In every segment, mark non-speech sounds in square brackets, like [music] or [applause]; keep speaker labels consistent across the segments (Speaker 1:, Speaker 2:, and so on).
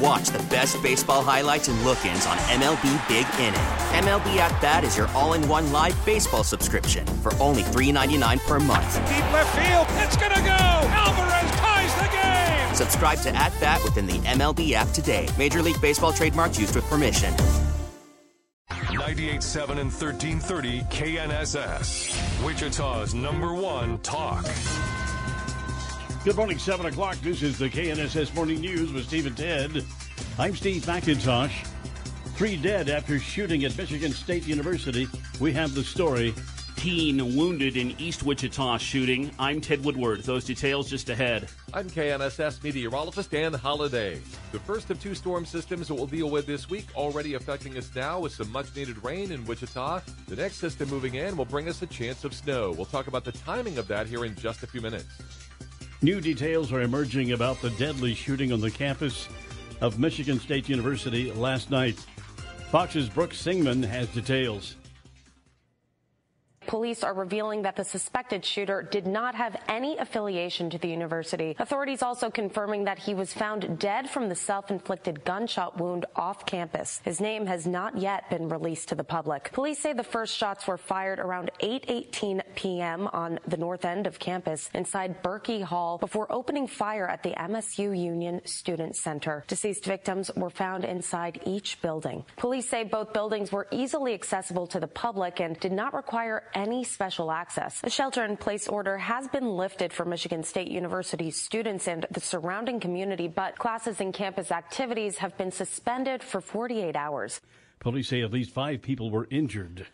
Speaker 1: And watch the best baseball highlights and look-ins on MLB Big Inning. MLB At Bat is your all-in-one live baseball subscription for only $3.99 per month.
Speaker 2: Deep left field, it's gonna go. Alvarez ties the game.
Speaker 1: Subscribe to At Bat within the MLB app today. Major League Baseball trademarks used with permission.
Speaker 3: 98.7 and 1330 KNSS. Wichita's number one talk.
Speaker 4: Good morning, 7 o'clock. This is the KNSS Morning News with Steve and Ted. I'm Steve McIntosh. Three dead after shooting at Michigan State University. We have the story.
Speaker 5: Teen wounded in East Wichita shooting. I'm Ted Woodward. Those details just ahead.
Speaker 6: I'm KNSS meteorologist Dan Holliday. The first of two storm systems that we'll deal with this week already affecting us now with some much needed rain in Wichita. The next system moving in will bring us a chance of snow. We'll talk about the timing of that here in just a few minutes.
Speaker 4: New details are emerging about the deadly shooting on the campus of Michigan State University last night. Fox's Brooke Singman has details.
Speaker 7: Police are revealing that the suspected shooter did not have any affiliation to the university. Authorities also confirming that he was found dead from the self-inflicted gunshot wound off campus. His name has not yet been released to the public. Police say the first shots were fired around 8:18 p.m. on the north end of campus inside Berkey Hall before opening fire at the MSU Union Student Center. Deceased victims were found inside each building. Police say both buildings were easily accessible to the public and did not require any special access. A shelter in place order has been lifted for Michigan State University students and the surrounding community, but classes and campus activities have been suspended for 48 hours.
Speaker 4: Police say at least five people were injured.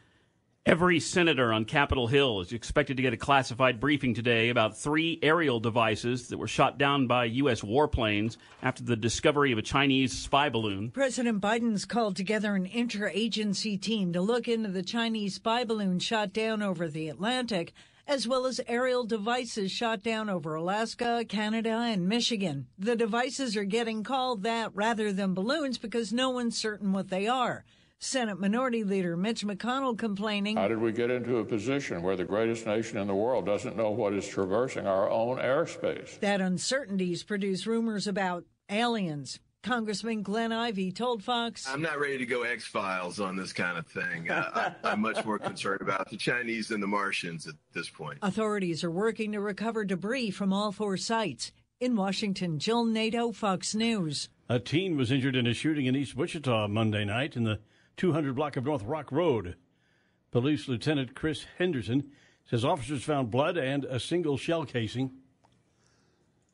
Speaker 5: Every senator on Capitol Hill is expected to get a classified briefing today about three aerial devices that were shot down by U.S. warplanes after the discovery of a Chinese spy balloon.
Speaker 8: President Biden's called together an interagency team to look into the Chinese spy balloon shot down over the Atlantic, as well as aerial devices shot down over Alaska, Canada, and Michigan. The devices are getting called that rather than balloons because no one's certain what they are. Senate Minority Leader Mitch McConnell complaining.
Speaker 9: How did we get into a position where the greatest nation in the world doesn't know what is traversing our own airspace?
Speaker 8: That uncertainties produce rumors about aliens. Congressman Glenn Ivey told Fox
Speaker 10: I'm not ready to go X Files on this kind of thing. I, am much more concerned about the Chinese and the Martians at this point.
Speaker 8: Authorities are working to recover debris from all four sites. In Washington, Jill Nato, Fox News.
Speaker 4: A teen was injured in a shooting in East Wichita Monday night in the 200 block of North Rock Road. Police Lieutenant Chris Henderson says officers found blood and a single shell casing.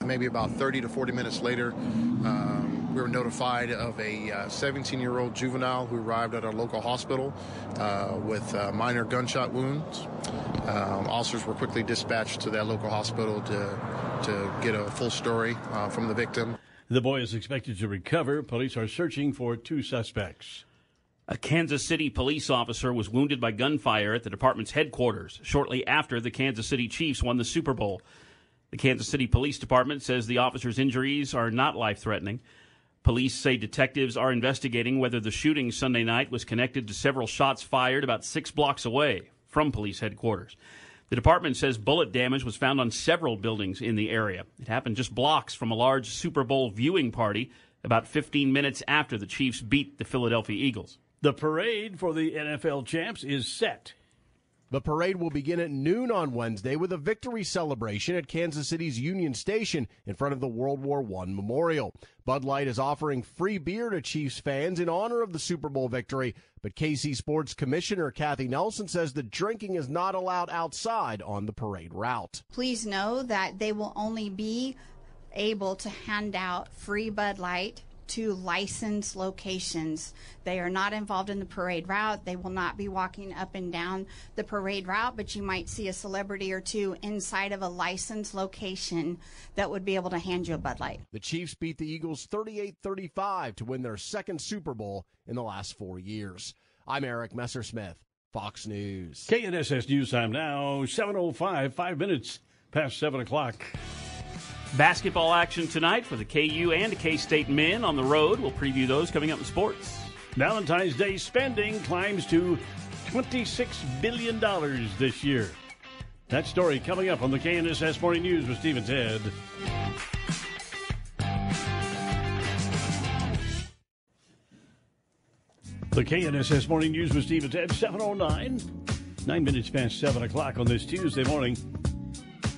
Speaker 11: Maybe about 30 to 40 minutes later, um, we were notified of a 17 uh, year old juvenile who arrived at our local hospital uh, with uh, minor gunshot wounds. Um, officers were quickly dispatched to that local hospital to, to get a full story uh, from the victim.
Speaker 4: The boy is expected to recover. Police are searching for two suspects.
Speaker 5: A Kansas City police officer was wounded by gunfire at the department's headquarters shortly after the Kansas City Chiefs won the Super Bowl. The Kansas City Police Department says the officer's injuries are not life threatening. Police say detectives are investigating whether the shooting Sunday night was connected to several shots fired about six blocks away from police headquarters. The department says bullet damage was found on several buildings in the area. It happened just blocks from a large Super Bowl viewing party about 15 minutes after the Chiefs beat the Philadelphia Eagles.
Speaker 4: The parade for the NFL champs is set.
Speaker 12: The parade will begin at noon on Wednesday with a victory celebration at Kansas City's Union Station in front of the World War I Memorial. Bud Light is offering free beer to Chiefs fans in honor of the Super Bowl victory, but KC Sports Commissioner Kathy Nelson says the drinking is not allowed outside on the parade route.
Speaker 13: Please know that they will only be able to hand out free Bud Light to licensed locations. They are not involved in the parade route. They will not be walking up and down the parade route, but you might see a celebrity or two inside of a licensed location that would be able to hand you a Bud Light.
Speaker 12: The Chiefs beat the Eagles 38 35 to win their second Super Bowl in the last four years. I'm Eric Messersmith, Fox News.
Speaker 4: KNSS News Time now, 7.05, five minutes past 7 o'clock.
Speaker 5: Basketball action tonight for the KU and K State men on the road. We'll preview those coming up in sports.
Speaker 4: Valentine's Day spending climbs to $26 billion this year. That story coming up on the KNSS Morning News with Steve and Ted. The KNSS Morning News with Steve and Ted, 709, nine minutes past 7 o'clock on this Tuesday morning.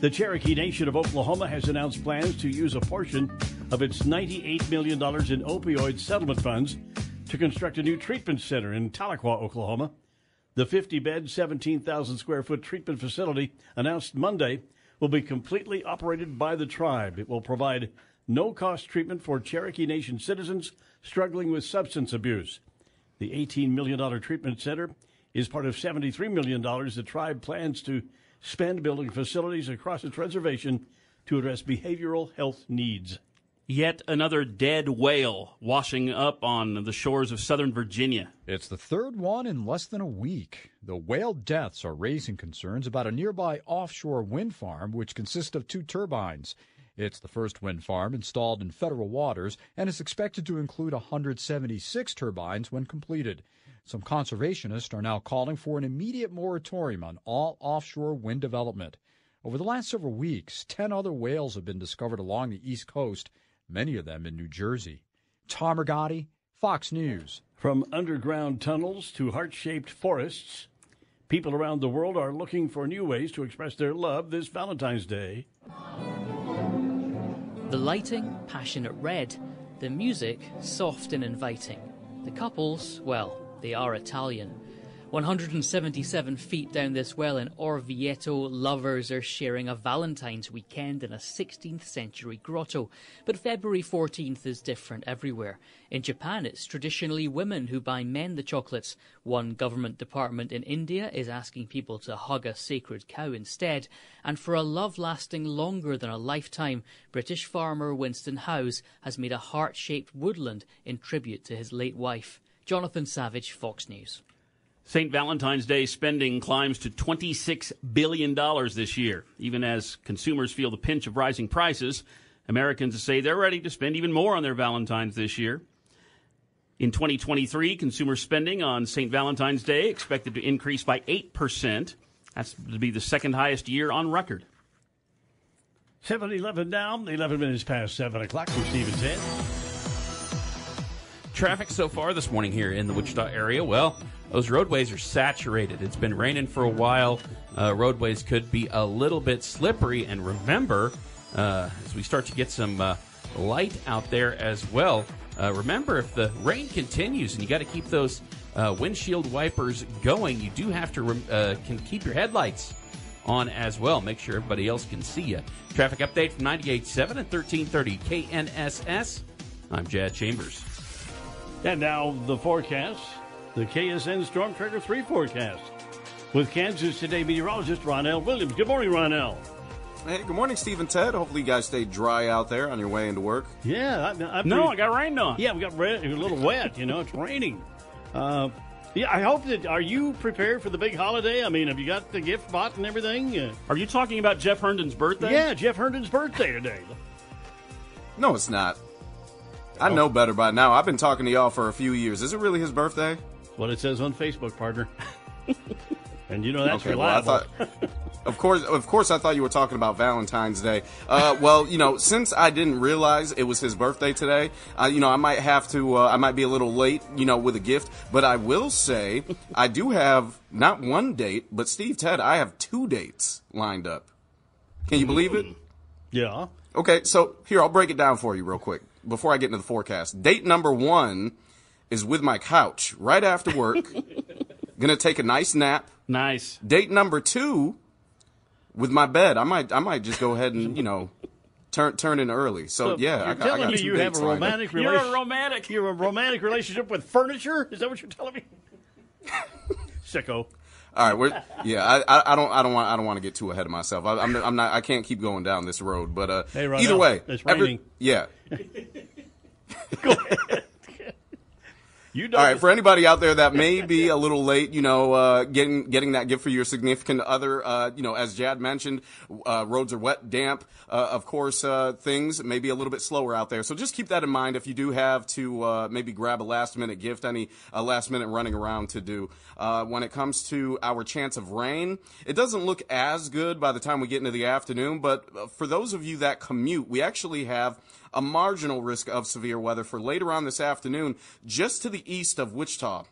Speaker 4: The Cherokee Nation of Oklahoma has announced plans to use a portion of its $98 million in opioid settlement funds to construct a new treatment center in Tahlequah, Oklahoma. The 50 bed, 17,000 square foot treatment facility announced Monday will be completely operated by the tribe. It will provide no cost treatment for Cherokee Nation citizens struggling with substance abuse. The $18 million treatment center is part of $73 million the tribe plans to spend building facilities across its reservation to address behavioral health needs.
Speaker 5: Yet another dead whale washing up on the shores of southern Virginia.
Speaker 14: It's the third one in less than a week. The whale deaths are raising concerns about a nearby offshore wind farm which consists of two turbines. It's the first wind farm installed in federal waters and is expected to include 176 turbines when completed. Some conservationists are now calling for an immediate moratorium on all offshore wind development. Over the last several weeks, 10 other whales have been discovered along the East Coast, many of them in New Jersey. Tom Rigotti, Fox News.
Speaker 4: From underground tunnels to heart shaped forests, people around the world are looking for new ways to express their love this Valentine's Day.
Speaker 15: The lighting, passionate red. The music, soft and inviting. The couples, well, they are Italian. 177 feet down this well in Orvieto, lovers are sharing a Valentine's weekend in a 16th century grotto. But February 14th is different everywhere. In Japan, it's traditionally women who buy men the chocolates. One government department in India is asking people to hug a sacred cow instead. And for a love lasting longer than a lifetime, British farmer Winston Howes has made a heart shaped woodland in tribute to his late wife. Jonathan Savage, Fox News.
Speaker 5: St. Valentine's Day spending climbs to $26 billion this year. Even as consumers feel the pinch of rising prices, Americans say they're ready to spend even more on their Valentines this year. In 2023, consumer spending on St. Valentine's Day expected to increase by 8%. That's to be the second highest year on record.
Speaker 4: 7 11 now, 11 minutes past 7 o'clock. We're Steve and Ted.
Speaker 16: Traffic so far this morning here in the Wichita area. Well, those roadways are saturated. It's been raining for a while. Uh, roadways could be a little bit slippery. And remember, uh, as we start to get some uh, light out there as well, uh, remember if the rain continues and you got to keep those uh, windshield wipers going, you do have to rem- uh, can keep your headlights on as well. Make sure everybody else can see you. Traffic update from 98.7 and 1330 KNSS. I'm Jad Chambers.
Speaker 4: And now the forecast, the KSN Storm Tracker 3 forecast. With Kansas Today meteorologist Ronell Williams. Good morning, Ronell.
Speaker 17: Hey, good morning, Steve and Ted. Hopefully, you guys stay dry out there on your way into work.
Speaker 4: Yeah, I, I
Speaker 5: no, I got rained on.
Speaker 4: Yeah, we got red, a little wet. You know, it's raining. Uh, yeah, I hope that. Are you prepared for the big holiday? I mean, have you got the gift bought and everything? Uh,
Speaker 5: are you talking about Jeff Herndon's birthday?
Speaker 4: Yeah, Jeff Herndon's birthday today.
Speaker 17: No, it's not. I know better by now. I've been talking to y'all for a few years. Is it really his birthday?
Speaker 4: What it says on Facebook, partner. [laughs] and you know that's
Speaker 17: okay,
Speaker 4: reliable.
Speaker 17: Well, I thought, of course, of course, I thought you were talking about Valentine's Day. Uh, well, you know, since I didn't realize it was his birthday today, uh, you know, I might have to. Uh, I might be a little late, you know, with a gift. But I will say, [laughs] I do have not one date, but Steve Ted, I have two dates lined up. Can you believe it?
Speaker 4: Yeah.
Speaker 17: Okay, so here I'll break it down for you real quick before I get into the forecast. Date number one is with my couch right after work. [laughs] Gonna take a nice nap.
Speaker 5: Nice.
Speaker 17: Date number two with my bed. I might I might just go ahead and you know turn turn in early. So, yeah,
Speaker 4: you're
Speaker 17: I got,
Speaker 4: telling
Speaker 17: I got
Speaker 4: me
Speaker 17: two
Speaker 4: you have a
Speaker 17: lined up.
Speaker 4: romantic
Speaker 5: You're a romantic.
Speaker 4: You're a romantic relationship with furniture. Is that what you're telling me? [laughs] Sicko.
Speaker 17: All right, we're, yeah, I, I, I don't, I don't want, I don't want to get too ahead of myself. I, I'm, I'm not, I can't keep going down this road. But uh,
Speaker 4: Hey, Ronell,
Speaker 17: either way,
Speaker 4: it's
Speaker 17: every-
Speaker 4: raining.
Speaker 17: yeah.
Speaker 4: You
Speaker 17: All right, for anybody out there that may be a little late, you know, uh, getting getting that gift for your significant other, uh, you know, as Jad mentioned, uh, roads are wet, damp. Uh, of course, uh, things may be a little bit slower out there. So just keep that in mind if you do have to uh, maybe grab a last minute gift, any uh, last minute running around to do. Uh, when it comes to our chance of rain, it doesn't look as good by the time we get into the afternoon. But for those of you that commute, we actually have a marginal risk of severe weather for later on this afternoon, just to the east of Wichita.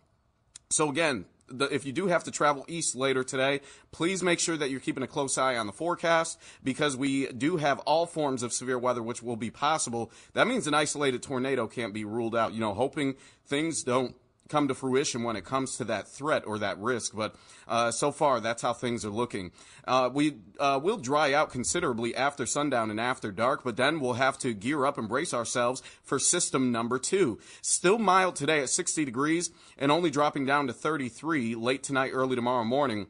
Speaker 17: So again, if you do have to travel east later today, please make sure that you're keeping a close eye on the forecast because we do have all forms of severe weather which will be possible. That means an isolated tornado can't be ruled out. You know, hoping things don't come to fruition when it comes to that threat or that risk. But uh, so far, that's how things are looking. Uh, we uh, will dry out considerably after sundown and after dark, but then we'll have to gear up and brace ourselves for system number two. Still mild today at 60 degrees and only dropping down to 33 late tonight, early tomorrow morning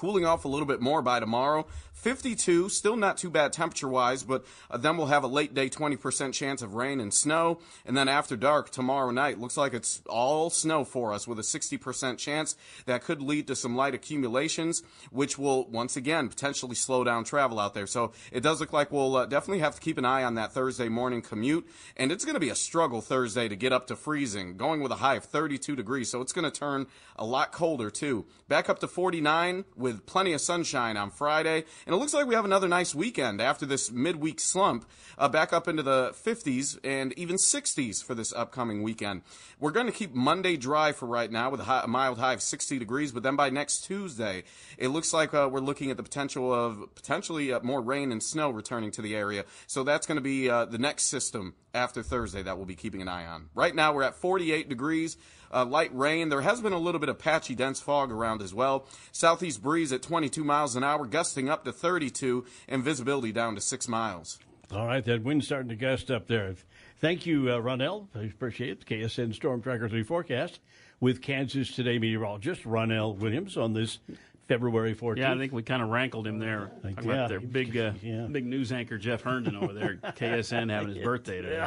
Speaker 17: cooling off a little bit more by tomorrow. 52, still not too bad temperature wise, but uh, then we'll have a late day 20% chance of rain and snow. And then after dark tomorrow night, looks like it's all snow for us with a 60% chance that could lead to some light accumulations, which will once again potentially slow down travel out there. So it does look like we'll uh, definitely have to keep an eye on that Thursday morning commute. And it's going to be a struggle Thursday to get up to freezing, going with a high of 32 degrees. So it's going to turn a lot colder too. Back up to 49 with plenty of sunshine on Friday. And it looks like we have another nice weekend after this midweek slump, uh, back up into the 50s and even 60s for this upcoming weekend. We're going to keep Monday dry for right now with a, high, a mild high of 60 degrees, but then by next Tuesday, it looks like uh, we're looking at the potential of potentially uh, more rain and snow returning to the area. So that's going to be uh, the next system after Thursday that we'll be keeping an eye on. Right now, we're at 48 degrees. Uh, light rain. There has been a little bit of patchy, dense fog around as well. Southeast breeze at 22 miles an hour, gusting up to 32, and visibility down to 6 miles.
Speaker 4: All right, that wind's starting to gust up there. Thank you, uh, Ronell. I appreciate it. KSN Storm Tracker 3 forecast with Kansas Today meteorologist Ronell Williams on this February 14th.
Speaker 5: Yeah, I think we kind of rankled him there.
Speaker 4: Like,
Speaker 5: Talking
Speaker 4: yeah.
Speaker 5: about their big, uh, [laughs] big news anchor Jeff Herndon over there, [laughs] KSN having his birthday today.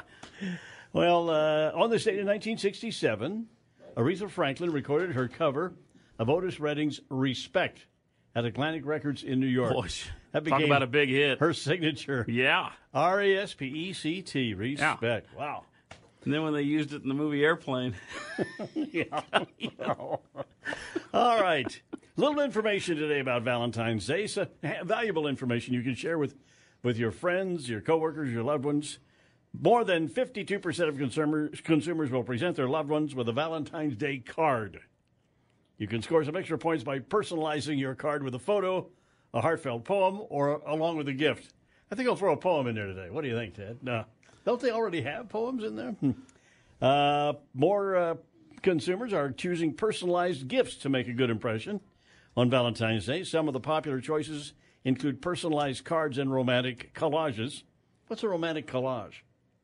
Speaker 4: Well, uh, on this date in 1967, Aretha Franklin recorded her cover of Otis Redding's Respect at Atlantic Records in New York.
Speaker 5: Boy,
Speaker 4: that
Speaker 5: talk
Speaker 4: became
Speaker 5: about a big hit.
Speaker 4: Her signature.
Speaker 5: Yeah.
Speaker 4: R E S P E C T, Respect. Wow.
Speaker 5: And then when they used it in the movie Airplane. [laughs]
Speaker 4: yeah. All right. Little information today about Valentine's Day. So valuable information you can share with, with your friends, your coworkers, your loved ones. More than 52% of consumers, consumers will present their loved ones with a Valentine's Day card. You can score some extra points by personalizing your card with a photo, a heartfelt poem, or along with a gift. I think I'll throw a poem in there today. What do you think, Ted? No. Don't they already have poems in there? Hmm. Uh, more uh, consumers are choosing personalized gifts to make a good impression on Valentine's Day. Some of the popular choices include personalized cards and romantic collages. What's a romantic collage?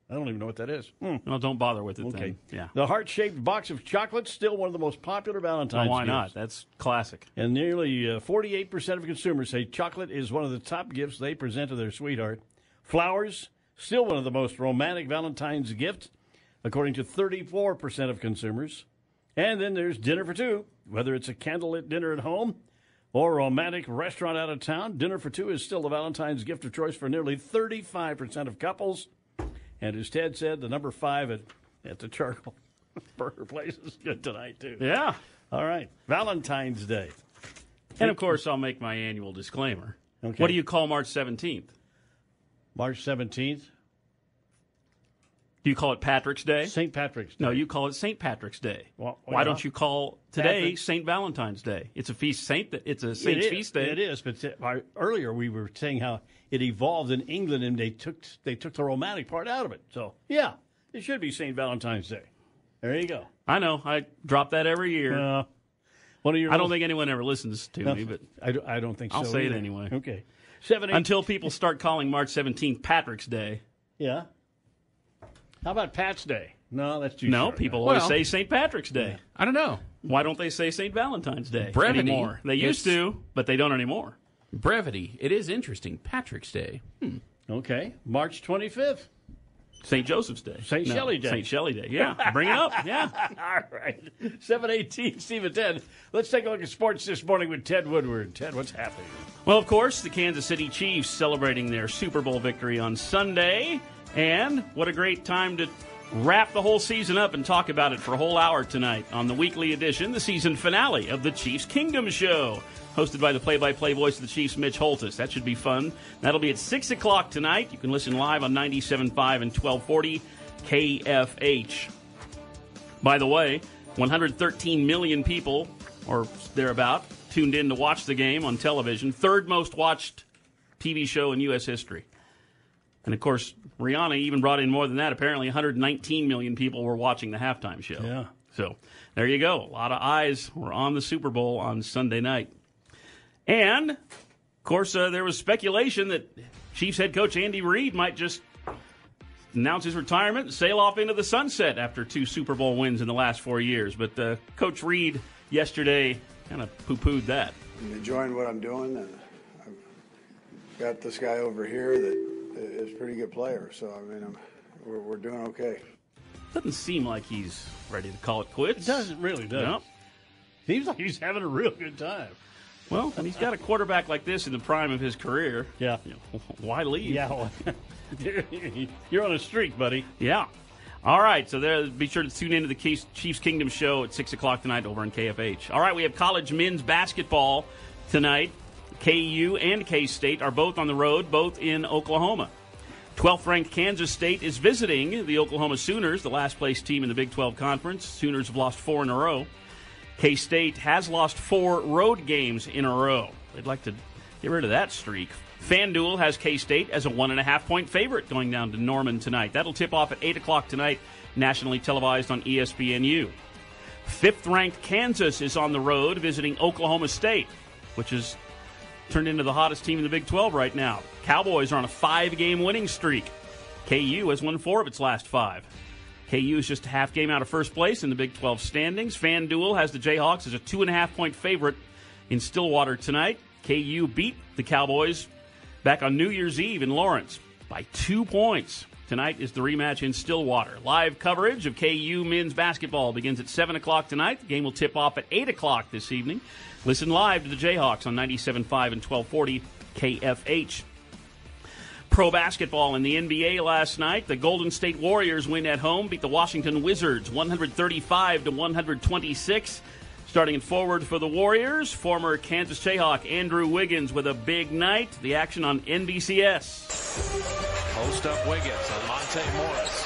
Speaker 4: I don't even know what that is. Hmm.
Speaker 5: No, don't bother with it
Speaker 4: Okay.
Speaker 5: then. Yeah.
Speaker 4: The heart shaped box of chocolates, still one of the most popular Valentine's
Speaker 5: No, why
Speaker 4: gifts.
Speaker 5: not? That's classic.
Speaker 4: And nearly uh, 48% of consumers say chocolate is one of the top gifts they present to their sweetheart. Flowers, still one of the most romantic Valentine's gifts, according to 34% of consumers. And then there's dinner for two. Whether it's a candlelit dinner at home or a romantic restaurant out of town, dinner for two is still the Valentine's gift of choice for nearly 35% of couples. And as Ted said, the number five at, at the charcoal [laughs] burger place is good tonight, too.
Speaker 5: Yeah.
Speaker 4: All right. Valentine's Day.
Speaker 5: And of course, I'll make my annual disclaimer.
Speaker 4: Okay.
Speaker 5: What do you call March 17th?
Speaker 4: March 17th?
Speaker 5: Do you call it Patrick's Day?
Speaker 4: St. Patrick's Day.
Speaker 5: No, you call it St. Patrick's Day.
Speaker 4: Well,
Speaker 5: Why
Speaker 4: yeah.
Speaker 5: don't you call today St. Valentine's Day? It's a feast saint. It's a
Speaker 4: It
Speaker 5: saint's
Speaker 4: is,
Speaker 5: feast day.
Speaker 4: It is, but uh, earlier we were saying how it evolved in England and they took they took the romantic part out of it. So yeah, it should be St. Valentine's Day. There you go.
Speaker 5: I know. I drop that every year.
Speaker 4: Uh, one of your
Speaker 5: I don't think anyone ever listens to
Speaker 4: No,
Speaker 5: me, but [laughs]
Speaker 4: I don't, I don't think
Speaker 5: I'll
Speaker 4: so.
Speaker 5: say it anyway.
Speaker 4: Okay. Seven, eight-
Speaker 5: Until people start calling March 17th Patrick's Day.
Speaker 4: Yeah. How about Pat's Day? No, that's too
Speaker 5: No,
Speaker 4: short.
Speaker 5: people
Speaker 4: Well,
Speaker 5: always say St. Patrick's Day.
Speaker 16: I don't know.
Speaker 5: Why don't they say St. Valentine's Day
Speaker 16: Brevity.
Speaker 5: anymore? They used
Speaker 16: It's-
Speaker 5: to, but they don't anymore.
Speaker 16: Brevity. It is interesting. Patrick's Day. Hmm.
Speaker 4: Okay. March 25th.
Speaker 5: St. Joseph's Day.
Speaker 4: St.
Speaker 5: No,
Speaker 4: Shelley Day.
Speaker 5: St. Shelley Day. Yeah, bring it up. [laughs] Yeah.
Speaker 4: All right. 718, Steve and Ted. Let's take a look at sports this morning with Ted Woodward. Ted, what's happening?
Speaker 5: Well, of course, the Kansas City Chiefs celebrating their Super Bowl victory on Sunday. And what a great time to wrap the whole season up and talk about it for a whole hour tonight on the weekly edition, the season finale of the Chiefs Kingdom Show, hosted by the play by play voice of the Chiefs, Mitch Holthus. That should be fun. That'll be at 6 o'clock tonight. You can listen live on 97.5 and 1240 KFH. By the way, 113 million people, or thereabout, tuned in to watch the game on television. Third most watched TV show in U.S. history. And of course, Rihanna even brought in more than that. Apparently, 119 million people were watching the halftime show.
Speaker 4: Yeah.
Speaker 5: So there you go. A lot of eyes were on the Super Bowl on Sunday night. And, of course, uh, there was speculation that Chiefs head coach Andy Reid might just announce his retirement and sail off into the sunset after two Super Bowl wins in the last four years. But uh, Coach Reid yesterday kind of poo pooed that.
Speaker 18: I'm enjoying what I'm doing, and I've got this guy over here that is a pretty good player. So I mean, I'm, we're, we're doing okay.
Speaker 5: Doesn't seem like he's ready to call it quits.
Speaker 4: It doesn't really, does
Speaker 5: No.
Speaker 4: it? Seems like he's having a real good time.
Speaker 5: Well, when he's got a quarterback like this in the prime of his career,
Speaker 4: Yeah.
Speaker 5: you know, [laughs] why leave?
Speaker 4: Yeah. well, [laughs] You're on a streak, buddy.
Speaker 5: Yeah. All right, so there. Be sure to tune into the Chiefs Chiefs Kingdom show at six o'clock tonight over on KFH. All right, we have college men's basketball tonight. KU and K State are both on the road, both in Oklahoma. 12th ranked Kansas State is visiting the Oklahoma Sooners, the last place team in the Big 12 Conference. Sooners have lost four in a row. K State has lost four road games in a row. They'd like to get rid of that streak. FanDuel has K State as a one and a half point favorite going down to Norman tonight. That'll tip off at 8 o'clock tonight, nationally televised on ESPNU. Fifth ranked Kansas is on the road visiting Oklahoma State, which is turned into the hottest team in the Big 12 right now. Cowboys are on a five game winning streak. KU has won four of its last five. KU is just a half game out of first place in the Big 12 standings. FanDuel has the Jayhawks as a two and a half point favorite in Stillwater tonight. KU beat the Cowboys back on New Year's Eve in Lawrence by two points. Tonight is the rematch in Stillwater. Live coverage of KU men's basketball begins at 7 o'clock tonight. The game will tip off at 8 o'clock this evening. Listen live to the Jayhawks on 97.5 and 1240 KFH. Pro basketball in the NBA last night. The Golden State Warriors win at home, beat the Washington Wizards 135 to 126. Starting in forward for the Warriors, former Kansas Jayhawk Andrew Wiggins with a big night. The action on NBCS.
Speaker 2: Post up Wiggins on Monte Morris.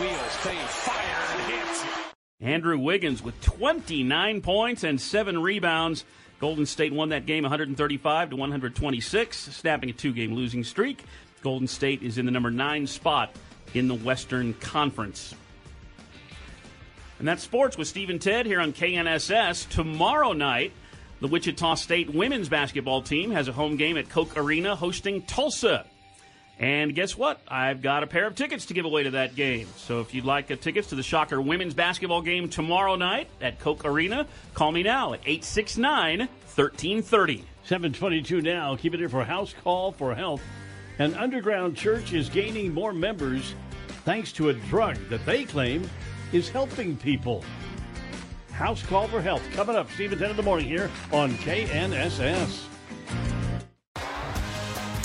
Speaker 2: Wheels, fade, fire, and hits.
Speaker 5: Andrew Wiggins with 29 points and seven rebounds. Golden State won that game 135 to 126, snapping a two-game losing streak. Golden State is in the number nine spot in the Western Conference. And that's sports with Steve and Ted here on KNSS. Tomorrow night, the Wichita State women's basketball team has a home game at Koch Arena hosting Tulsa. And guess what? I've got a pair of tickets to give away to that game. So if you'd like uh, tickets to the Shocker women's basketball game tomorrow night at Koch Arena, call me now at 869 1330.
Speaker 4: 722 now. Keep it here for House Call for Health. An underground church is gaining more members thanks to a drug that they claim is helping people. House Call for Health coming up, at 10 in the morning here on KNSS.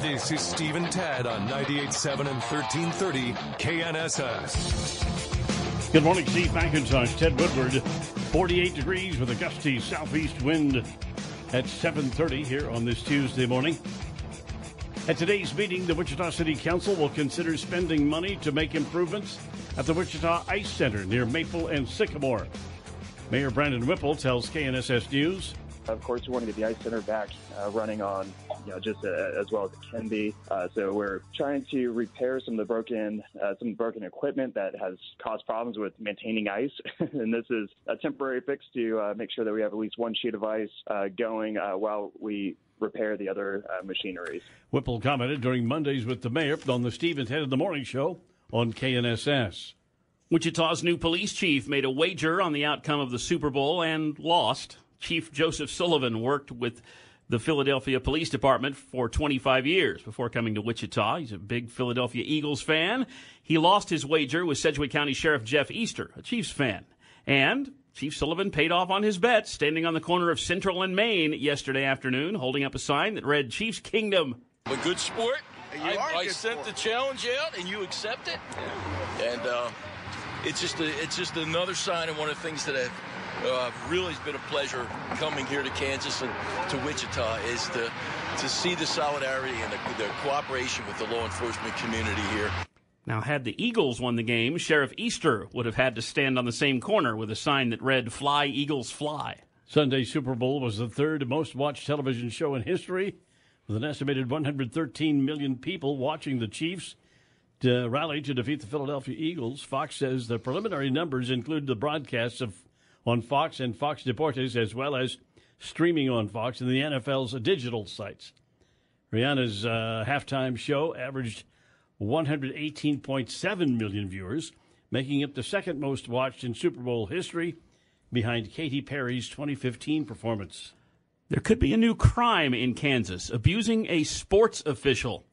Speaker 3: This is Steve and Ted on 98.7 and 1330 KNSS.
Speaker 4: Good morning, Steve McIntosh, Ted Woodward. 48 degrees with a gusty southeast wind at 7.30 here on this Tuesday morning. At today's meeting, the Wichita City Council will consider spending money to make improvements at the Wichita Ice Center near Maple and Sycamore. Mayor Brandon Whipple tells KNSS News.
Speaker 19: Of course, we want to get the ice center back uh, running on, you know, just uh, as well as it can be. Uh, so we're trying to repair some of the broken, uh, some broken equipment that has caused problems with maintaining ice. [laughs] and this is a temporary fix to uh, make sure that we have at least one sheet of ice uh, going while we repair the other machineries.
Speaker 4: Whipple commented during Mondays with the mayor on the Stevens Head of the Morning Show on KNSS.
Speaker 5: Wichita's new police chief made a wager on the outcome of the Super Bowl and lost. Chief Joseph Sullivan worked with the Philadelphia Police Department for 25 years before coming to Wichita. He's a big Philadelphia Eagles fan. He lost his wager with Sedgwick County Sheriff Jeff Easter, a Chiefs fan. And Chief Sullivan paid off on his bet, standing on the corner of Central and Main yesterday afternoon, holding up a sign that read Chiefs Kingdom.
Speaker 20: A good sport. I, I
Speaker 21: good
Speaker 20: sent
Speaker 21: sport.
Speaker 20: the challenge out, and you accept it. And uh, it's just a, it's just another sign of one of the things that I've uh, really has been a pleasure coming here to Kansas and to Wichita is to to see the solidarity and the, the cooperation with the law enforcement community here.
Speaker 5: Now, had the Eagles won the game, Sheriff Easter would have had to stand on the same corner with a sign that read, Fly, Eagles, Fly.
Speaker 4: Sunday Super Bowl was the third most watched television show in history, with an estimated 113 million people watching the Chiefs to rally to defeat the Philadelphia Eagles. Fox says the preliminary numbers include the broadcasts of on Fox and Fox Deportes, as well as streaming on Fox and the NFL's digital sites. Rihanna's uh, halftime show averaged 118.7 million viewers, making it the second most watched in Super Bowl history, behind Katy Perry's 2015 performance.
Speaker 5: There could be a new crime in Kansas abusing a sports official.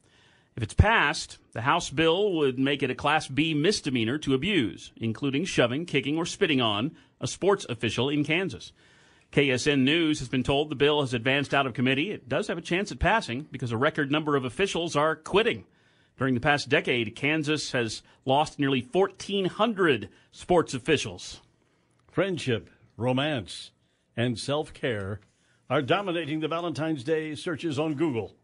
Speaker 5: If it's passed, the House bill would make it a Class B misdemeanor to abuse, including shoving, kicking, or spitting on a sports official in Kansas. KSN News has been told the bill has advanced out of committee. It does have a chance at passing because a record number of officials are quitting. During the past decade, Kansas has lost nearly 1,400 sports officials.
Speaker 4: Friendship, romance, and self care are dominating the Valentine's Day searches on Google.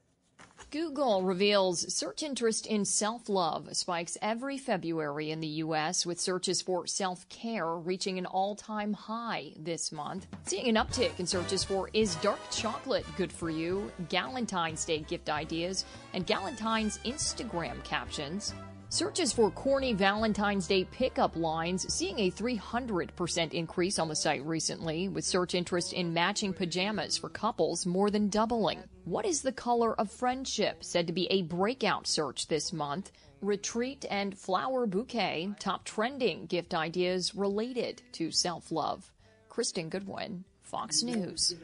Speaker 22: Google reveals search interest in self love spikes every February in the U.S., with searches for self care reaching an all time high this month. Seeing an uptick in searches for Is Dark Chocolate Good for You, Galentine's Day gift ideas, and Galentine's Instagram captions. Searches for corny Valentine's Day pickup lines seeing a 300% increase on the site recently, with search interest in matching pajamas for couples more than doubling. What is the color of friendship said to be a breakout search this month? Retreat and flower bouquet, top trending gift ideas related to self love. Kristen Goodwin, Fox News.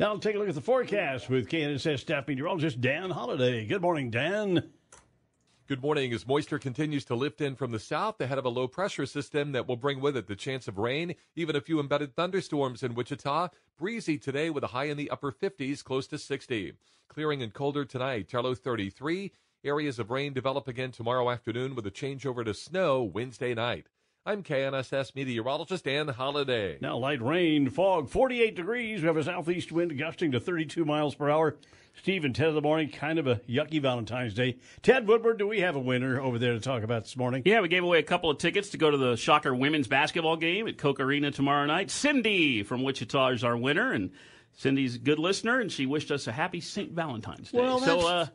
Speaker 4: Now take a look at the forecast with KNSS staff meteorologist Dan Holliday. Good morning, Dan.
Speaker 6: Good morning. As moisture continues to lift in from the south ahead of a low pressure system that will bring with it the chance of rain, even a few embedded thunderstorms in Wichita. Breezy today with a high in the upper 50s, close to 60. Clearing and colder tonight, Charlo 33. Areas of rain develop again tomorrow afternoon with a changeover to snow Wednesday night. I'm KNSS meteorologist Dan Holliday.
Speaker 4: Now, light rain, fog, 48 degrees. We have a southeast wind gusting to 32 miles per hour. Steve and Ted of the morning, kind of a yucky Valentine's Day. Ted Woodward, do we have a winner over there to talk about this morning?
Speaker 5: Yeah, we gave away a couple of tickets to go to the Shocker women's basketball game at Koch Arena tomorrow night. Cindy from Wichita is our winner, and Cindy's a good listener, and she wished us a happy St. Valentine's Day.
Speaker 4: Well,
Speaker 5: so, uh,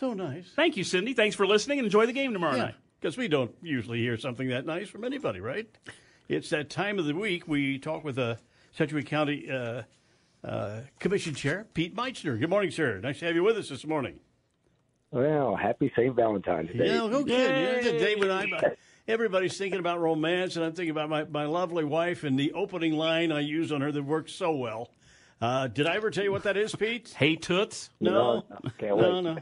Speaker 4: so nice.
Speaker 5: thank you, Cindy. Thanks for listening, and enjoy the game tomorrow
Speaker 4: Yeah,
Speaker 5: night.
Speaker 4: Because we don't usually hear something that nice from anybody, right? It's that time of the week we talk with uh, Sedgwick County uh, uh, Commission Chair Pete Meitzner. Good morning, sir. Nice to have you with us this morning.
Speaker 23: Well, happy St. Valentine's Day.
Speaker 4: Yeah, no kidding. You know, the day when I'm, everybody's thinking about romance, and I'm thinking about my, my lovely wife and the opening line I use on her that works so well. Uh, did I ever tell you what that is, Pete? [laughs]
Speaker 5: hey, Toots?
Speaker 4: No.
Speaker 23: No, can't
Speaker 4: no, no.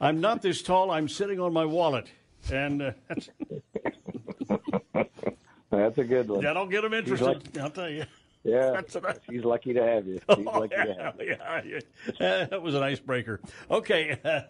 Speaker 4: I'm not this tall. I'm sitting on my wallet. And uh, that's, [laughs]
Speaker 23: That's a good one.
Speaker 4: that'll get them interested.
Speaker 23: lucky-
Speaker 4: I'll tell you. [laughs]
Speaker 23: yeah, [laughs]
Speaker 4: That's what I-
Speaker 23: she's lucky to have you. She's
Speaker 4: Oh,
Speaker 23: lucky to
Speaker 4: yeah,
Speaker 23: have you.
Speaker 4: yeah, yeah. Uh, that was an icebreaker. Okay, uh,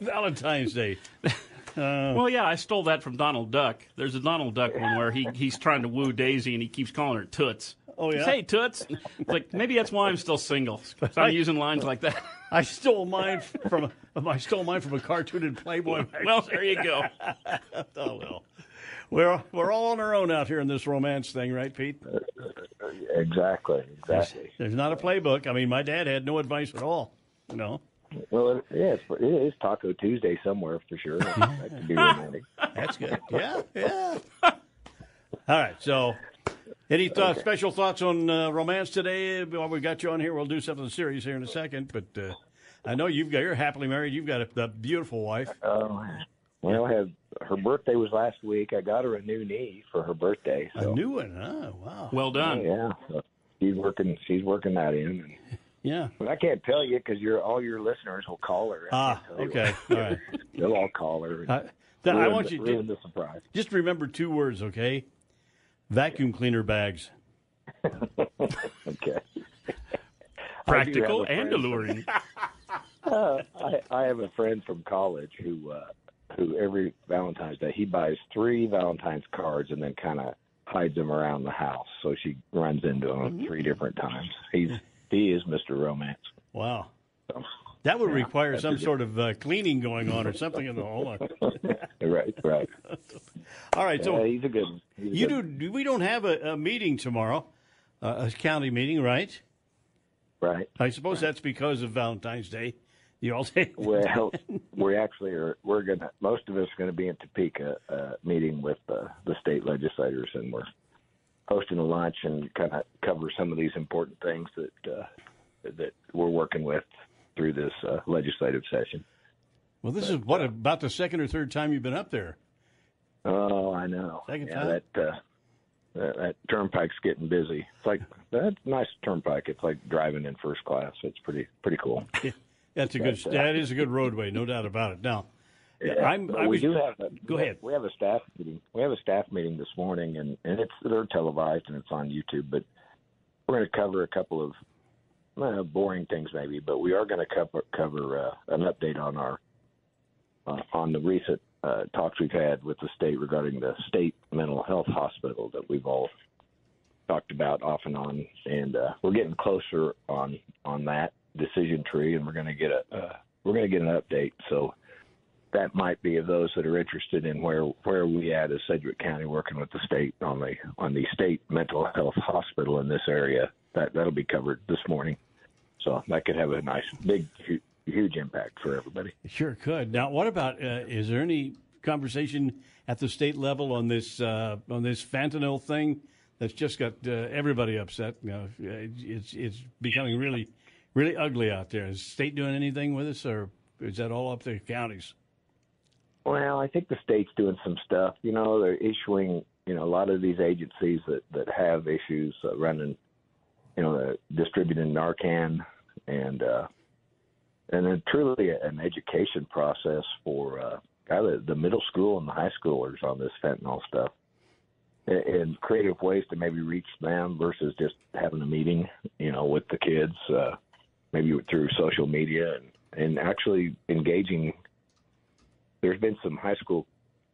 Speaker 4: Valentine's Day. Uh,
Speaker 5: Well, yeah, I stole that from Donald Duck. There's a Donald Duck one where he, he's trying to woo Daisy and he keeps calling her Toots.
Speaker 4: Oh, yeah?
Speaker 5: Hey, Toots. It's like maybe that's why I'm still single. I'm using lines like that.
Speaker 4: I stole mine from I stole mine from a cartoon in Playboy. [laughs]
Speaker 5: Well, there you go. [laughs]
Speaker 4: oh well, we're we're all on our own out here in this romance thing, right, Pete?
Speaker 23: Exactly, exactly.
Speaker 4: There's not a playbook. I mean, my dad had no advice at all. You know.
Speaker 23: Well, it, yeah, it's, it is Taco Tuesday somewhere for sure. that could be [laughs] romantic.
Speaker 4: That's good. Yeah, yeah. All right. So, any th- special thoughts on uh, romance today? While we got you on here, we'll do something serious here in a second. But uh, I know you've got you're happily married. You've got a, a beautiful wife.
Speaker 23: Oh, well, I have her birthday was last week. I got her a new knee for her birthday. So.
Speaker 4: A new one. Oh, wow.
Speaker 5: Well done.
Speaker 23: Yeah, so she's working. She's working that in. And,
Speaker 4: Yeah.
Speaker 23: but I can't tell you because your all your listeners will call her. I
Speaker 4: Ah,
Speaker 23: can't tell you.
Speaker 4: okay. All right. [laughs]
Speaker 23: They'll all call her. and
Speaker 4: Uh, then I want
Speaker 23: the-
Speaker 4: you
Speaker 23: ruin
Speaker 4: to
Speaker 23: the surprise.
Speaker 4: just remember two words, okay? Vacuum cleaner bags. [laughs]
Speaker 23: Okay.
Speaker 5: Practical
Speaker 23: I do have a
Speaker 5: and alluring. [laughs]
Speaker 23: Uh, I, I have a friend from college who uh, who every Valentine's Day he buys three Valentine's cards and then kind of hides them around the house. So she runs into them
Speaker 4: Mm-hmm.
Speaker 23: three different times. He's he is Mr. Romance.
Speaker 4: Wow. That would
Speaker 23: Yeah,
Speaker 4: require some sort of uh, cleaning going on or something in the hole. [laughs]
Speaker 23: right, right. [laughs]
Speaker 4: All right, so
Speaker 23: Yeah, he's a good. one. He's
Speaker 4: you
Speaker 23: good
Speaker 4: do. We don't have a, a meeting tomorrow, uh, a county meeting, right?
Speaker 23: Right.
Speaker 4: I suppose that's because of Valentine's Day. You all say.
Speaker 23: Well, [laughs] we actually are. We're gonna. Most of us are going to be in Topeka, uh, meeting with uh, the state legislators, and we're hosting a lunch and kind of cover some of these important things that uh, that we're working with through this uh, legislative session.
Speaker 4: Well, this is what about the second or third time you've been up there.
Speaker 23: Oh, I know.
Speaker 4: Second
Speaker 23: yeah,
Speaker 4: time?
Speaker 23: that, uh, that that turnpike's getting busy. It's like that's a nice turnpike. It's like driving in first class. It's pretty pretty cool. [laughs]
Speaker 4: That's a good.
Speaker 23: Uh,
Speaker 4: that is a good roadway, no doubt about it. Now,
Speaker 23: Yeah,
Speaker 4: I'm.
Speaker 23: but
Speaker 4: I
Speaker 23: we
Speaker 4: was,
Speaker 23: do have. A,
Speaker 4: Go ahead.
Speaker 23: We have a staff meeting. We have a staff meeting this morning, and and it's they're televised and it's on YouTube. But we're going to cover a couple of uh, boring things, maybe. But we are going to cover cover uh, an update on our uh, on the recent uh, talks we've had with the state regarding the state mental health hospital that we've all talked about off and on, and uh, we're getting closer on on that decision tree, and we're going to get a uh, we're going to get an update. So that might be of those that are interested in where where we at as Sedgwick County working with the state on the on the state mental health hospital in this area. That that'll be covered this morning. So that could have a nice big huge impact for everybody.
Speaker 4: Sure could. Now, what about? Uh, is there any conversation at the state level on this uh, on this fentanyl thing that's just got uh, everybody upset? You know, it's it's becoming really really ugly out there. Is the state doing anything with this, or is that all up to the counties?
Speaker 23: Well, I think the state's doing some stuff. You know, they're issuing, you know, a lot of these agencies that that have issues uh, running, you know, uh, distributing Narcan and uh, and then truly an education process for uh, of the middle school and the high schoolers on this fentanyl stuff, and, and creative ways to maybe reach them versus just having a meeting, you know, with the kids, uh, maybe through social media and and actually engaging. There's been some high school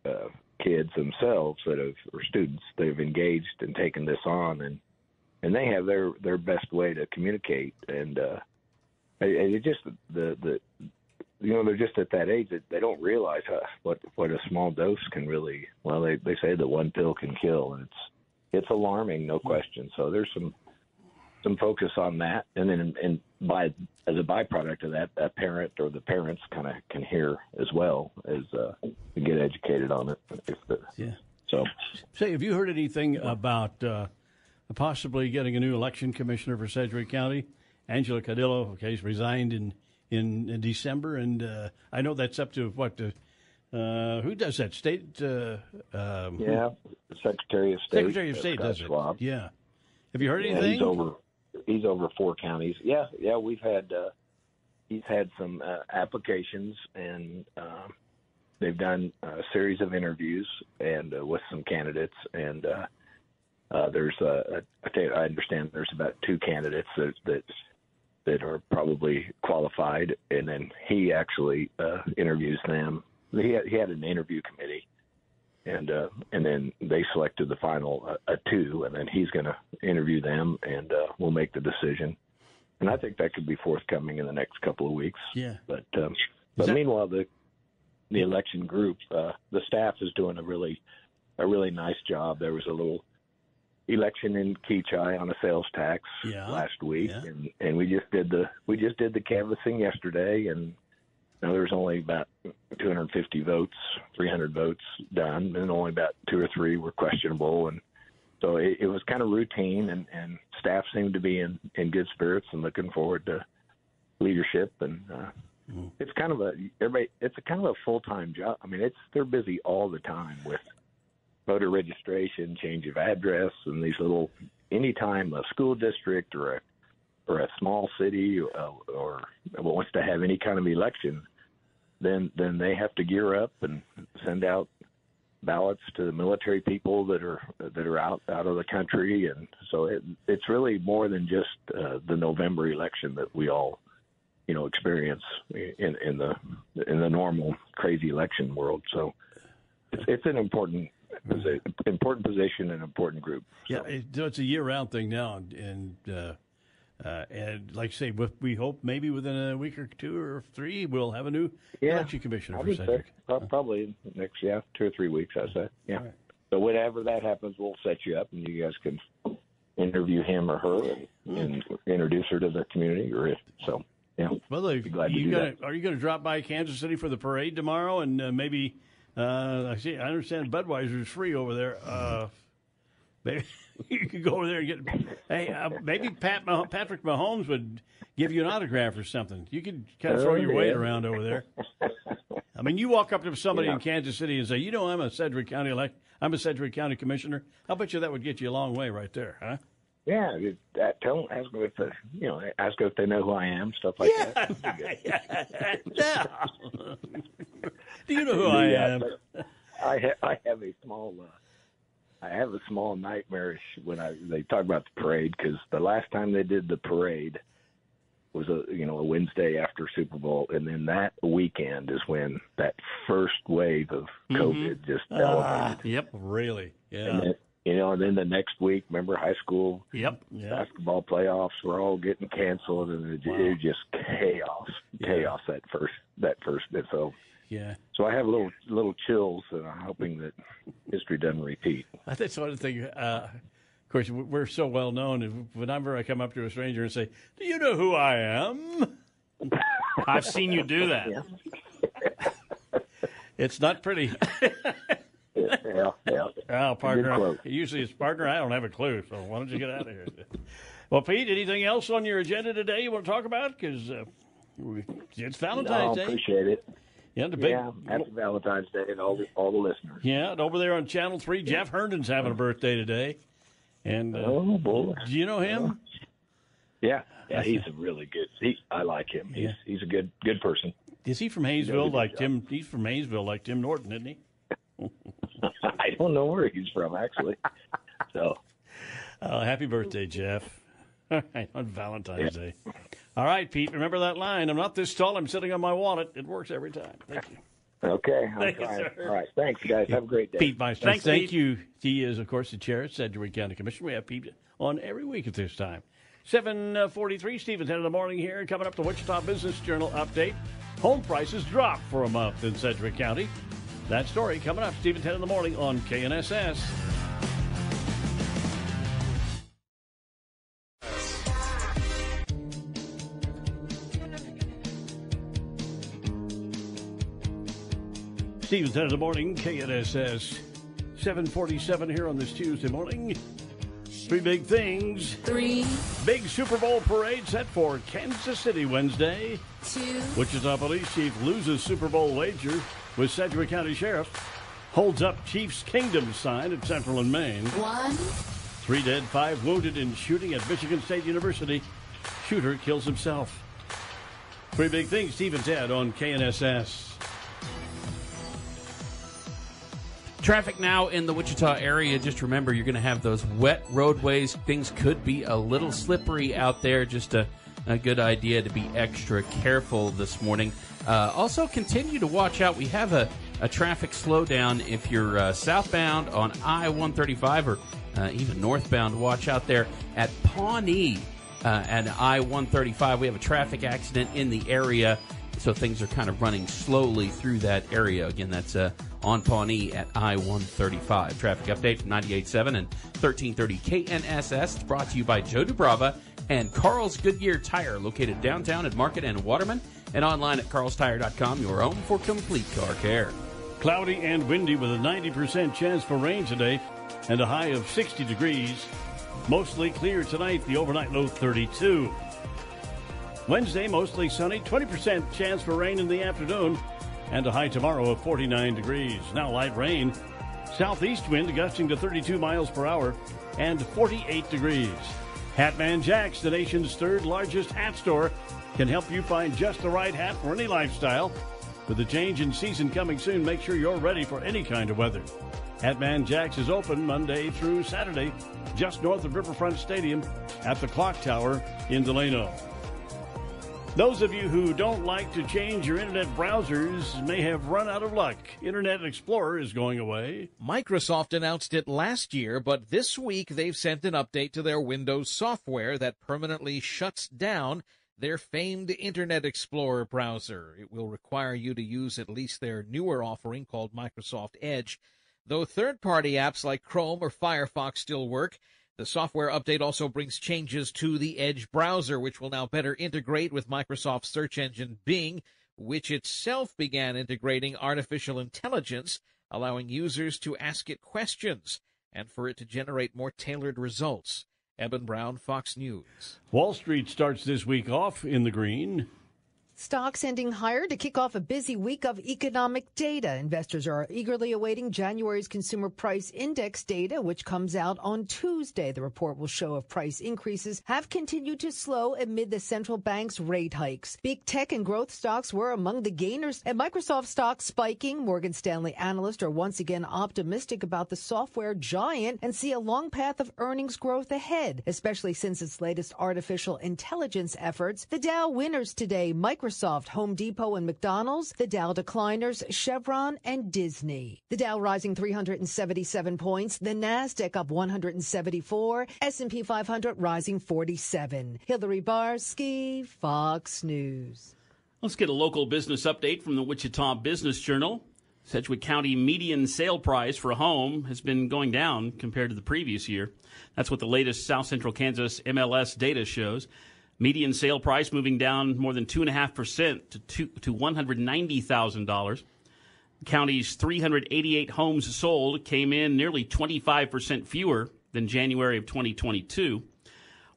Speaker 23: uh, kids themselves that have or students that have engaged and taken this on and and they have their their best way to communicate. And uh it, it just the the you know they're just at that age that they don't realize how, what what a small dose can really well they they say that one pill can kill and it's it's alarming no question. So there's some some focus on that. And then and by as a byproduct of that a parent or the parents kind of can hear as well as uh get educated on it. If the,
Speaker 4: yeah.
Speaker 23: so.
Speaker 4: Say have you heard anything about uh possibly getting a new election commissioner for Sedgwick County Angela Caudillo okay resigned in in, in December, and uh, I know that's up to what uh, uh, who does that? State? Uh, um,
Speaker 23: yeah, Secretary of State.
Speaker 4: Secretary of State
Speaker 23: Scott
Speaker 4: does
Speaker 23: Schwab.
Speaker 4: it. Yeah. Have you heard
Speaker 23: Yeah,
Speaker 4: anything?
Speaker 23: he's over. He's over four counties. Yeah, yeah. We've had. Uh, he's had some uh, applications, and um, they've done a series of interviews and uh, with some candidates. And uh, there's, uh, I I understand there's about two candidates that that that are probably qualified, and then he actually uh, interviews them. He had, he had an interview committee, and uh, and then they selected the final uh, uh, two, and then he's going to interview them, and uh, we'll make the decision. And I think that could be forthcoming in the next couple of weeks.
Speaker 4: Yeah.
Speaker 23: But um, but
Speaker 4: that-
Speaker 23: meanwhile, the the election group, uh, the staff is doing a really a really nice job. There was a little election in Kechi on a sales tax
Speaker 4: Yeah.
Speaker 23: last week,
Speaker 4: Yeah.
Speaker 23: and and we just did the we just did the canvassing yesterday, and you know, there was only about 250 votes, 300 votes done, and only about two or three were questionable, and so it, it was kind of routine, and and staff seemed to be in in good spirits and looking forward to leadership and. Uh, it's kind of a everybody. It's a kind of a full time job. I mean, it's they're busy all the time with voter registration, change of address, and these little. Anytime a school district or a or a small city uh, or wants to have any kind of election, then then they have to gear up and send out ballots to the military people that are that are out out of the country, and so it, it's really more than just uh, the November election that we all you know experience in in the in the normal crazy election world. So it's, it's an important posi- important position and important group.
Speaker 4: Yeah, it, so it's a year-round thing now, and, and uh, uh, and like I say, with, we hope maybe within a week or two or three, we'll have a new
Speaker 23: Yeah,
Speaker 4: election commissioner
Speaker 23: I
Speaker 4: for
Speaker 23: say
Speaker 4: Sedgwick.
Speaker 23: probably next yeah two or three weeks. I say yeah. So whenever that happens, we'll set you up, and you guys can interview him or her and, and introduce her to the community. Or if, so yeah.
Speaker 4: Well, they,
Speaker 23: Be glad to
Speaker 4: you gonna, are you going to drop by Kansas City for the parade tomorrow? And uh, maybe uh, I see. I understand Budweiser's free over there. Uh, maybe [laughs] you could go over there and get. Hey, uh, maybe Pat Mah- Patrick Mahomes would give you an autograph or something. You could kind of throw
Speaker 23: Oh,
Speaker 4: your weight around over there. [laughs] I mean, you walk up to somebody
Speaker 23: Yeah.
Speaker 4: in Kansas City and say, "You know, I'm a Sedgwick County elect. I'm a Sedgwick County commissioner." I'll bet you that would get you a long way right there, huh?
Speaker 23: Yeah, it- that, tell ask them if they, you know ask them if they know who I am, stuff like that.
Speaker 4: yeah. [laughs] [laughs] Do you know who I
Speaker 23: Yeah,
Speaker 4: am?
Speaker 23: I ha- I have a small uh, I have a small nightmarish when I they talk about the parade because the last time they did the parade was a you know a Wednesday after Super Bowl, and then that weekend is when that first wave of COVID just elevated.
Speaker 4: Ah, yep. Really? Yeah.
Speaker 23: And you know, and then the next week, remember high school
Speaker 4: Yep. Yeah.
Speaker 23: basketball playoffs were all getting canceled, and it, it was just chaos, chaos that first that first bit. So,
Speaker 4: Yeah.
Speaker 23: so I have little little chills, and I'm hoping that history doesn't repeat.
Speaker 4: That's one of the things. Uh, of course, we're so well known. and Whenever I come up to a stranger and say, "Do you know who I am?"
Speaker 5: I've seen you do that.
Speaker 4: It's not pretty. [laughs]
Speaker 23: yeah, yeah. [laughs]
Speaker 4: Oh, partner. Usually it's partner. I don't have a clue. So why don't you get out of here? [laughs] Well, Pete, anything else on your agenda today you want to talk about? Because uh, it's Valentine's
Speaker 23: No,
Speaker 4: Day.
Speaker 23: I appreciate it.
Speaker 4: Yeah, the big.
Speaker 23: yeah, happy Valentine's Day and all the all the listeners.
Speaker 4: Yeah, and over there on Channel Three, Jeff Herndon's having a birthday today. And uh,
Speaker 23: Oh, boy.
Speaker 4: do you know him?
Speaker 23: Yeah, yeah, he's a really good. He, I like him. He's
Speaker 4: Yeah.
Speaker 23: he's a good good person.
Speaker 4: Is he from
Speaker 23: He
Speaker 4: Haysville
Speaker 23: good
Speaker 4: like
Speaker 23: job.
Speaker 4: Tim? He's from Haysville like Tim Norton, isn't he? [laughs]
Speaker 23: I don't know where he's from actually. So
Speaker 4: Uh, happy birthday, Jeff. [laughs] All right, on Valentine's Day. All right, Pete, remember that line. I'm not this tall. I'm sitting on my wallet. It works every time. Thank you.
Speaker 23: Okay, I'm
Speaker 4: Thank you, sir.
Speaker 23: All right, thanks, guys. Have a great day.
Speaker 4: Pete Meitzner.
Speaker 5: Thanks,
Speaker 4: Thank
Speaker 5: Pete.
Speaker 4: you. He is, of course, the chair at Sedgwick County Commission. We have Pete on every week at this time. 743, Steve and Ted in the morning here. Coming up, the Wichita Business Journal update. Home prices dropped for a month in Sedgwick County. That story coming up, Steve and Ted in the morning on KNSS. Steve and Ted in the morning, KNSS. 747 here on this Tuesday morning. Three big things.
Speaker 24: Three.
Speaker 4: Big Super Bowl parade set for Kansas City Wednesday.
Speaker 24: Two.
Speaker 4: Wichita Police Chief loses Super Bowl wager with Sedgwick County Sheriff. Holds up Chiefs Kingdom sign at Central and Main.
Speaker 24: One.
Speaker 4: Three dead, five wounded in shooting at Michigan State University. Shooter kills himself. Three big things, Steve and Ted on KNSS.
Speaker 16: Traffic now in the Wichita area. Just remember, you're going to have those wet roadways. Things could be a little slippery out there. Just a, a good idea to be extra careful this morning. Uh, also, continue to watch out. We have a, a traffic slowdown if you're uh, southbound on I 135 or uh, even northbound. Watch out there at Pawnee uh, and I 135. We have a traffic accident in the area, so things are kind of running slowly through that area. Again, that's uh, on Pawnee at I 135. Traffic update from 98.7 and 1330 KNSS. It's brought to you by Joe Dubrava and Carl's Goodyear Tire, located downtown at Market and Waterman, and online at carlstire.com, your home for complete car care.
Speaker 4: Cloudy and windy with a 90% chance for rain today and a high of 60 degrees. Mostly clear tonight, the overnight low 32. Wednesday, mostly sunny, 20% chance for rain in the afternoon, and a high tomorrow of 49 degrees. Now light rain. Southeast wind gusting to 32 miles per hour and 48 degrees. Hatman Jacks, the nation's third largest hat store, can help you find just the right hat for any lifestyle. With the change in season coming soon, make sure you're ready for any kind of weather. Hatman Jacks is open Monday through Saturday, just north of Riverfront Stadium at the Clock Tower in Delano. Those of you who don't like to change your internet browsers may have run out of luck. Internet Explorer is going away.
Speaker 25: Microsoft announced it last year, but this week they've sent an update to their Windows software that permanently shuts down their famed Internet Explorer browser. It will require you to use at least their newer offering called Microsoft Edge. Though third party apps like Chrome or Firefox still work, the software update also brings changes to the Edge browser, which will now better integrate with Microsoft's search engine Bing, which itself began integrating artificial intelligence, allowing users to ask it questions and for it to generate more tailored results. Eben Brown, Fox News.
Speaker 4: Wall Street starts this week off in the green.
Speaker 26: Stocks ending higher to kick off a busy week of economic data. Investors are eagerly awaiting January's consumer price index data, which comes out on Tuesday. The report will show if price increases have continued to slow amid the central bank's rate hikes. Big tech and growth stocks were among the gainers, and Microsoft stocks spiking. Morgan Stanley analysts are once again optimistic about the software giant and see a long path of earnings growth ahead, especially since its latest artificial intelligence efforts. The Dow winners today, Microsoft Microsoft, Home Depot, and McDonald's. The Dow decliners, Chevron, and Disney. The Dow rising 377 points. The Nasdaq up 174. S&P 500 rising 47. Hillary Barsky, Fox News.
Speaker 5: Let's get a local business update from the Wichita Business Journal. Sedgwick County median sale price for a home has been going down compared to the previous year. That's what the latest South Central Kansas MLS data shows. Median sale price moving down more than 2.5% to, two, to $190,000. The county's 388 homes sold came in nearly 25% fewer than January of 2022.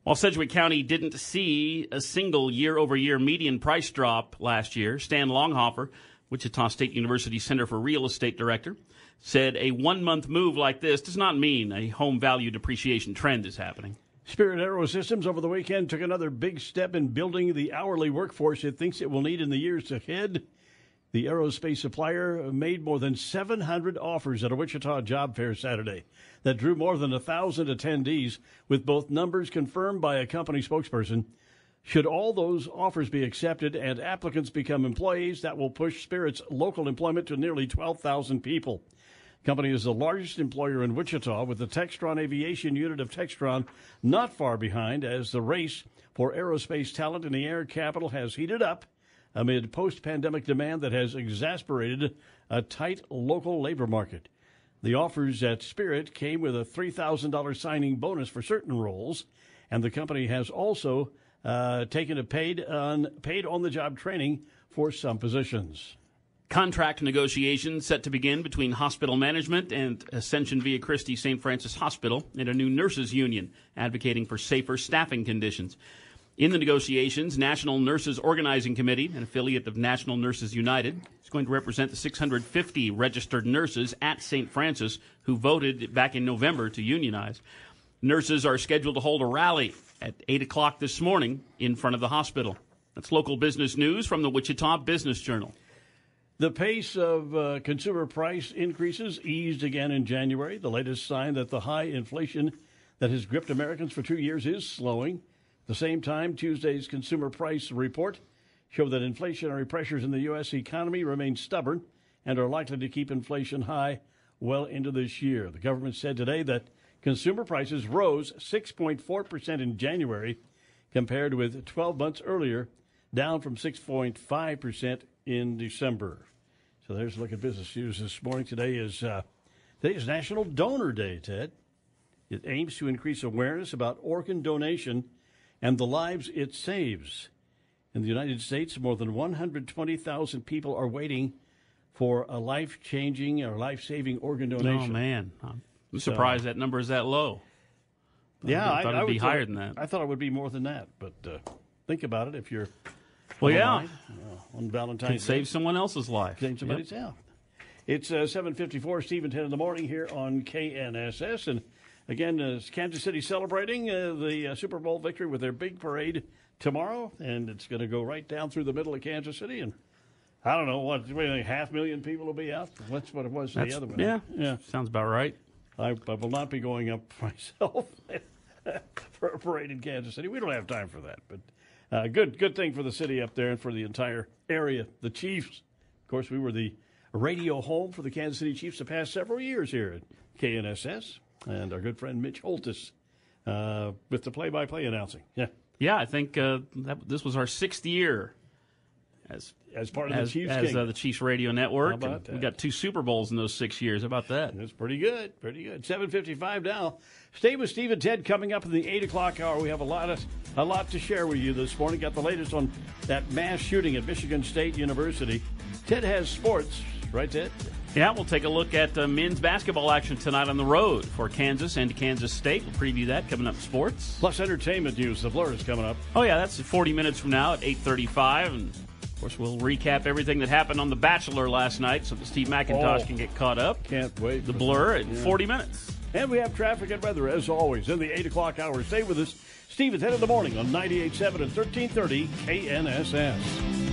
Speaker 5: While Sedgwick County didn't see a single year over year median price drop last year, Stan Longhofer, Wichita State University Center for Real Estate Director, said a one month move like this does not mean a home value depreciation trend is happening.
Speaker 4: Spirit Aero Systems over the weekend took another big step in building the hourly workforce it thinks it will need in the years ahead. The aerospace supplier made more than 700 offers at a Wichita job fair Saturday that drew more than 1,000 attendees, with both numbers confirmed by a company spokesperson. Should all those offers be accepted and applicants become employees, that will push Spirit's local employment to nearly 12,000 people. Company is the largest employer in Wichita, with the Textron Aviation unit of Textron not far behind, as the race for aerospace talent in the air capital has heated up amid post pandemic demand that has exasperated a tight local labor market. The offers at Spirit came with a $3,000 signing bonus for certain roles, and the company has also uh, taken a paid on paid on the job training for some positions.
Speaker 5: Contract negotiations set to begin between hospital management and Ascension Via Christi St. Francis Hospital and a new nurses union advocating for safer staffing conditions. In the negotiations, National Nurses Organizing Committee, an affiliate of National Nurses United, is going to represent the 650 registered nurses at St. Francis who voted back in November to unionize. Nurses are scheduled to hold a rally at 8 o'clock this morning in front of the hospital. That's local business news from the Wichita Business Journal.
Speaker 4: The pace of uh, consumer price increases eased again in January, the latest sign that the high inflation that has gripped Americans for two years is slowing. At the same time, Tuesday's consumer price report showed that inflationary pressures in the U.S. economy remain stubborn and are likely to keep inflation high well into this year. The government said today that consumer prices rose 6.4% in January compared with 12 months earlier, down from 6.5% in December. So there's a look at business news this morning. Today is uh, today is National Donor Day, Ted. It aims to increase awareness about organ donation and the lives it saves. In the United States, more than 120,000 people are waiting for a life changing or life saving organ donation.
Speaker 5: Oh, man. I'm surprised that number is that low.
Speaker 4: Yeah,
Speaker 5: I thought
Speaker 4: I,
Speaker 5: it'd be
Speaker 4: I
Speaker 5: higher than that.
Speaker 4: I thought it would be more than that, but uh, think about it. If you're
Speaker 5: well, yeah,
Speaker 4: line, uh, on Valentine's
Speaker 5: Can save
Speaker 4: Day.
Speaker 5: someone else's life.
Speaker 4: Save somebody's
Speaker 5: Yep.
Speaker 4: yeah. It's uh, 7:54, Steve and Ted in the morning here on KNSS, and again, uh, Kansas City celebrating uh, the uh, Super Bowl victory with their big parade tomorrow, and it's going to go right down through the middle of Kansas City, and I don't know what maybe half million people will be out. That's what it was
Speaker 5: That's-
Speaker 4: the other one.
Speaker 5: yeah,
Speaker 4: yeah,
Speaker 5: sounds about right.
Speaker 4: I, I will not be going up [laughs] myself [laughs] for a parade in Kansas City. We don't have time for that, but uh, good good thing for the city up there and for the entire area. The Chiefs, of course, we were the radio home for the Kansas City Chiefs the past several years here at KNSS, and our good friend Mitch Holthus uh, with the play-by-play announcing. Yeah,
Speaker 5: Yeah, I think uh, that, this was our sixth year as
Speaker 4: as part of
Speaker 5: as,
Speaker 4: the Chiefs
Speaker 5: as uh, the Chiefs radio network.
Speaker 4: How about
Speaker 5: and We got two Super Bowls in those six years. How about that?
Speaker 4: That's pretty good. Pretty good. Seven fifty-five now. Stay with Steve and Ted coming up in the eight o'clock hour. We have a lot of a lot to share with you this morning. Got the latest on that mass shooting at Michigan State University. Ted has sports, right, Ted?
Speaker 5: Yeah, we'll take a look at uh, men's basketball action tonight on the road for Kansas and Kansas State. We'll preview that coming up sports.
Speaker 4: Plus entertainment news. The Blur is coming up.
Speaker 5: Oh yeah, that's 40 minutes from now at 8:35, and course we'll recap everything that happened on The Bachelor last night, so that Steve McIntosh
Speaker 4: Oh.
Speaker 5: can get caught up.
Speaker 4: Can't wait.
Speaker 5: The Blur at
Speaker 4: Yeah.
Speaker 5: 40 minutes.
Speaker 4: And we have traffic and weather as always in the eight o'clock hour. Stay with us. Steve and Ted in the morning on 98.7 and 1330 KNSS.